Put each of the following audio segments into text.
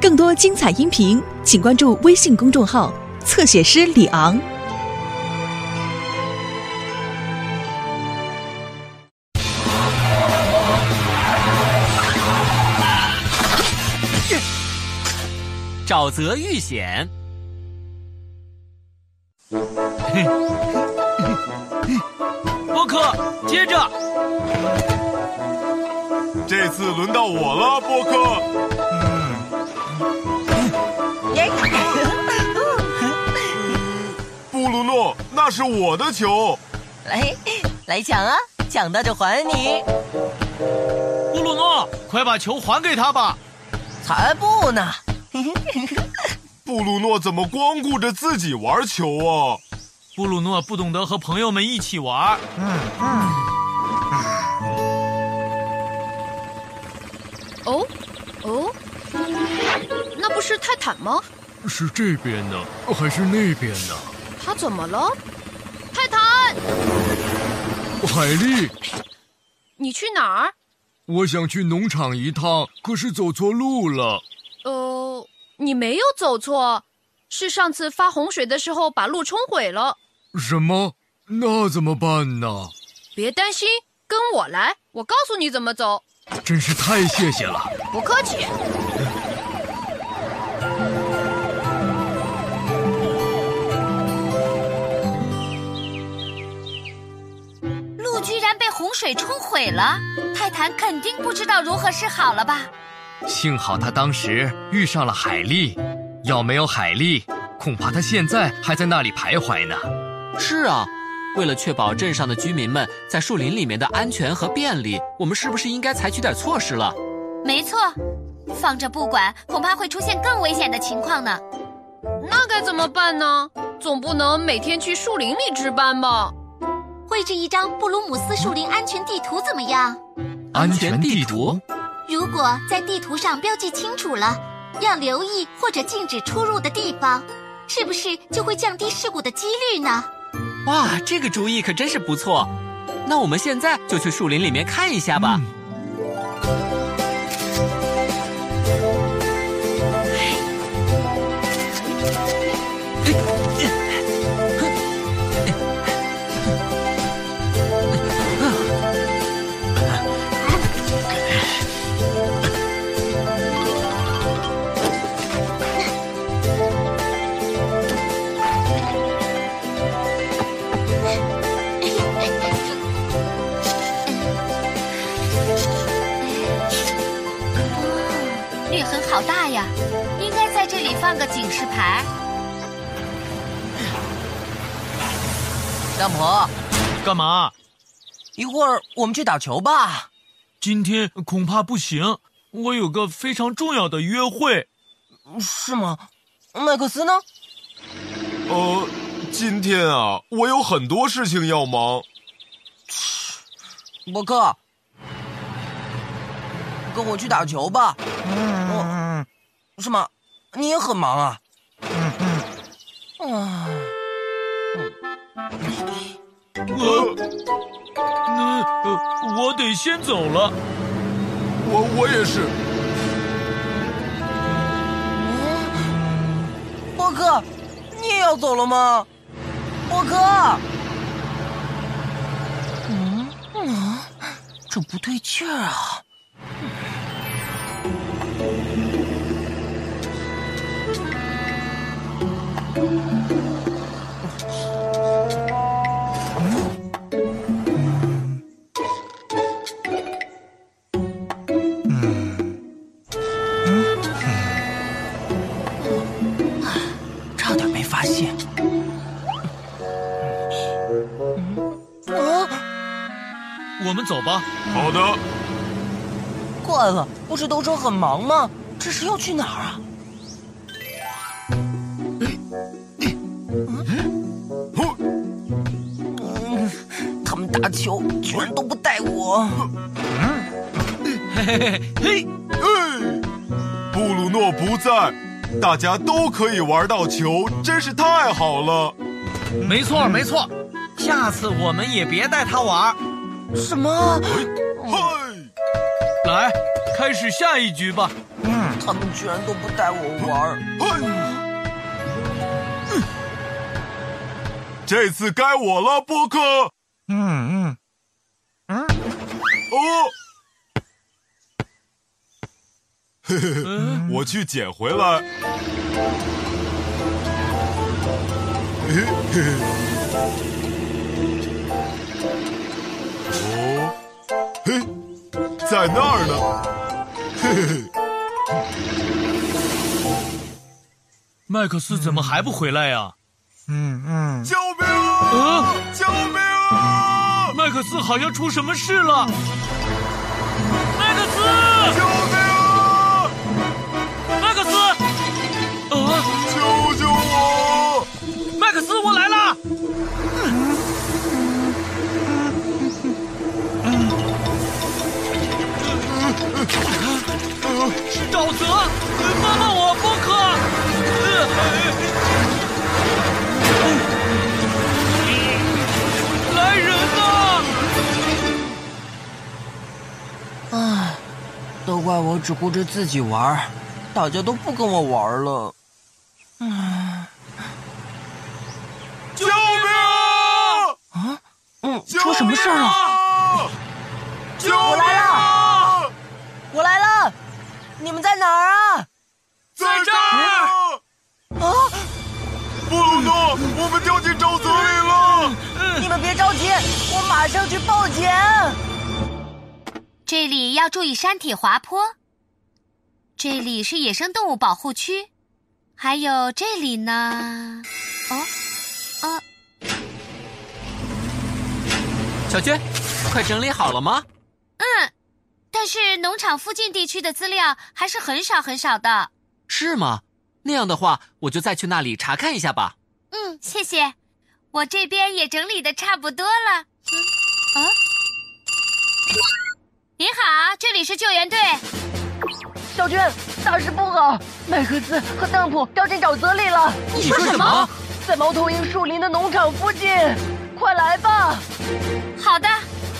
更多精彩音频，请关注微信公众号“侧写师李昂”。沼泽遇险。波克，接着。这次轮到我了，波克。布鲁诺，那是我的球。来，来抢啊！抢到就还你。布鲁诺，快把球还给他吧。才不呢！布鲁诺怎么光顾着自己玩球啊？布鲁诺不懂得和朋友们一起玩。嗯嗯。坦吗？是这边呢，还是那边呢？他怎么了？泰坦，海丽，你去哪儿？我想去农场一趟，可是走错路了。呃，你没有走错，是上次发洪水的时候把路冲毁了。什么？那怎么办呢？别担心，跟我来，我告诉你怎么走。真是太谢谢了。不客气。然被洪水冲毁了，泰坦肯定不知道如何是好了吧？幸好他当时遇上了海莉，要没有海莉，恐怕他现在还在那里徘徊呢。是啊，为了确保镇上的居民们在树林里面的安全和便利，我们是不是应该采取点措施了？没错，放着不管，恐怕会出现更危险的情况呢。那该怎么办呢？总不能每天去树林里值班吧？绘制一张布鲁姆斯树林安全地图怎么样？安全地图？如果在地图上标记清楚了，要留意或者禁止出入的地方，是不是就会降低事故的几率呢？哇，这个主意可真是不错！那我们现在就去树林里面看一下吧。裂好大呀，应该在这里放个警示牌。大婆，干嘛？一会儿我们去打球吧。今天恐怕不行，我有个非常重要的约会。是吗？麦克斯呢？呃，今天啊，我有很多事情要忙。伯克，跟我去打球吧。嗯，是吗？你也很忙啊。嗯嗯。啊。呃，那呃，我得先走了。我我也是。波哥，你也要走了吗？波哥。嗯嗯，这不对劲儿啊。们走吧。好的。怪了，不是都说很忙吗？这是要去哪儿啊？嗯，他们打球居然都不带我。嘿嘿嘿嘿，嘿，布鲁诺不在，大家都可以玩到球，真是太好了。没错没错，下次我们也别带他玩。什么？嘿，来，开始下一局吧。嗯，他们居然都不带我玩儿。这次该我了，波克。嗯嗯嗯。哦。嘿嘿嘿，我去捡回来。嘿嘿。哦，嘿，在那儿呢。嘿嘿嘿。麦克斯怎么还不回来呀？嗯嗯。救命啊！救命啊！麦克斯好像出什么事了。麦克斯！救命是沼泽！帮帮我，波克！来人呐！唉，都怪我只顾着自己玩，大家都不跟我玩了。救命啊！嗯，出什么事了？我来了！你们在哪儿啊？在这儿！啊！布鲁诺，我们掉进沼泽里了！你们别着急，我马上去报警。这里要注意山体滑坡。这里是野生动物保护区，还有这里呢。哦，啊！小娟，快整理好了吗？嗯，但是农场附近地区的资料还是很少很少的。是吗？那样的话，我就再去那里查看一下吧。嗯，谢谢。我这边也整理的差不多了。啊？您好，这里是救援队。小娟，大事不好！麦克斯和邓普掉进沼泽里了。你说什么？在猫头鹰树林的农场附近，快来吧！好的，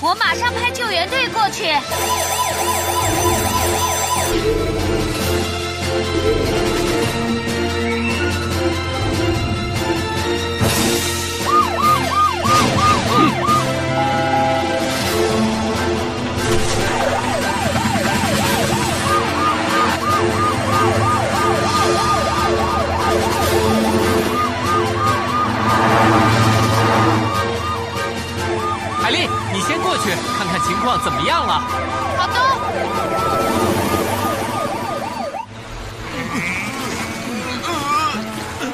我马上派救援队过去。情况怎么样了。好的。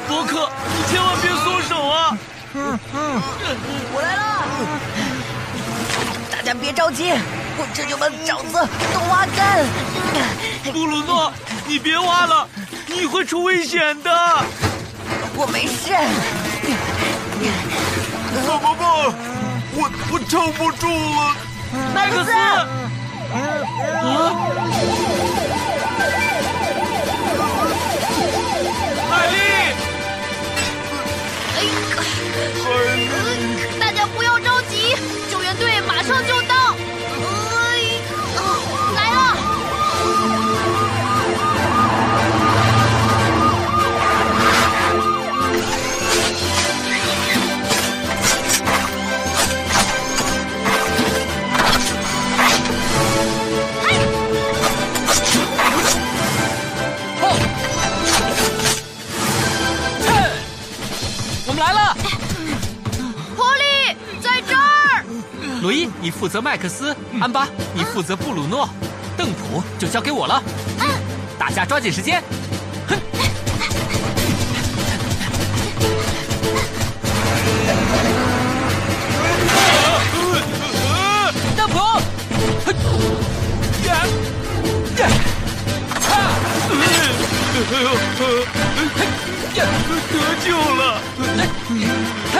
伯克，你千万别松手啊！嗯嗯，我来了。大家别着急，我这就把沼泽都挖干。布鲁诺，你别挖了，你会出危险的。我没事。怎么办？我我撑不住了。麦克斯。啊！你负责麦克斯；安巴，你负责布鲁诺；邓普就交给我了。大家抓紧时间。哼。邓普。呀呀！啊！得救了！啊！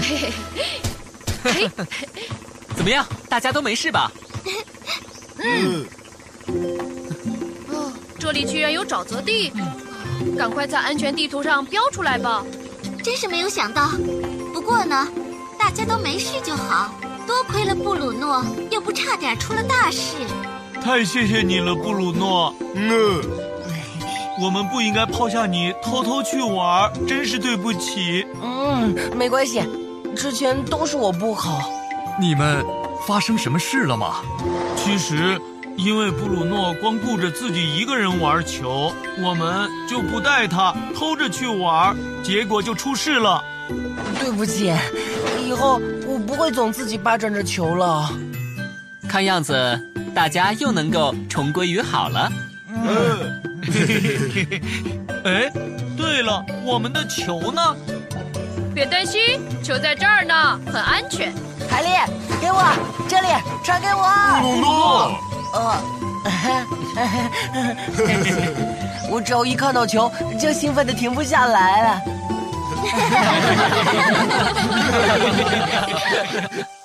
嘿嘿嘿，怎么样？大家都没事吧？嗯，哦，这里居然有沼泽地，赶快在安全地图上标出来吧。真是没有想到，不过呢，大家都没事就好。多亏了布鲁诺，又不差点出了大事。太谢谢你了，布鲁诺。嗯，我们不应该抛下你偷偷去玩，真是对不起。嗯，没关系，之前都是我不好。你们发生什么事了吗？其实，因为布鲁诺光顾着自己一个人玩球，我们就不带他，偷着去玩，结果就出事了。对不起，以后我不会总自己霸占着球了。看样子大家又能够重归于好了。嗯，哎，对了，我们的球呢？别担心，球在这儿呢，很安全。海丽，给我这里，传给我。布鲁诺，呃，我只要一看到球，就兴奋的停不下来了。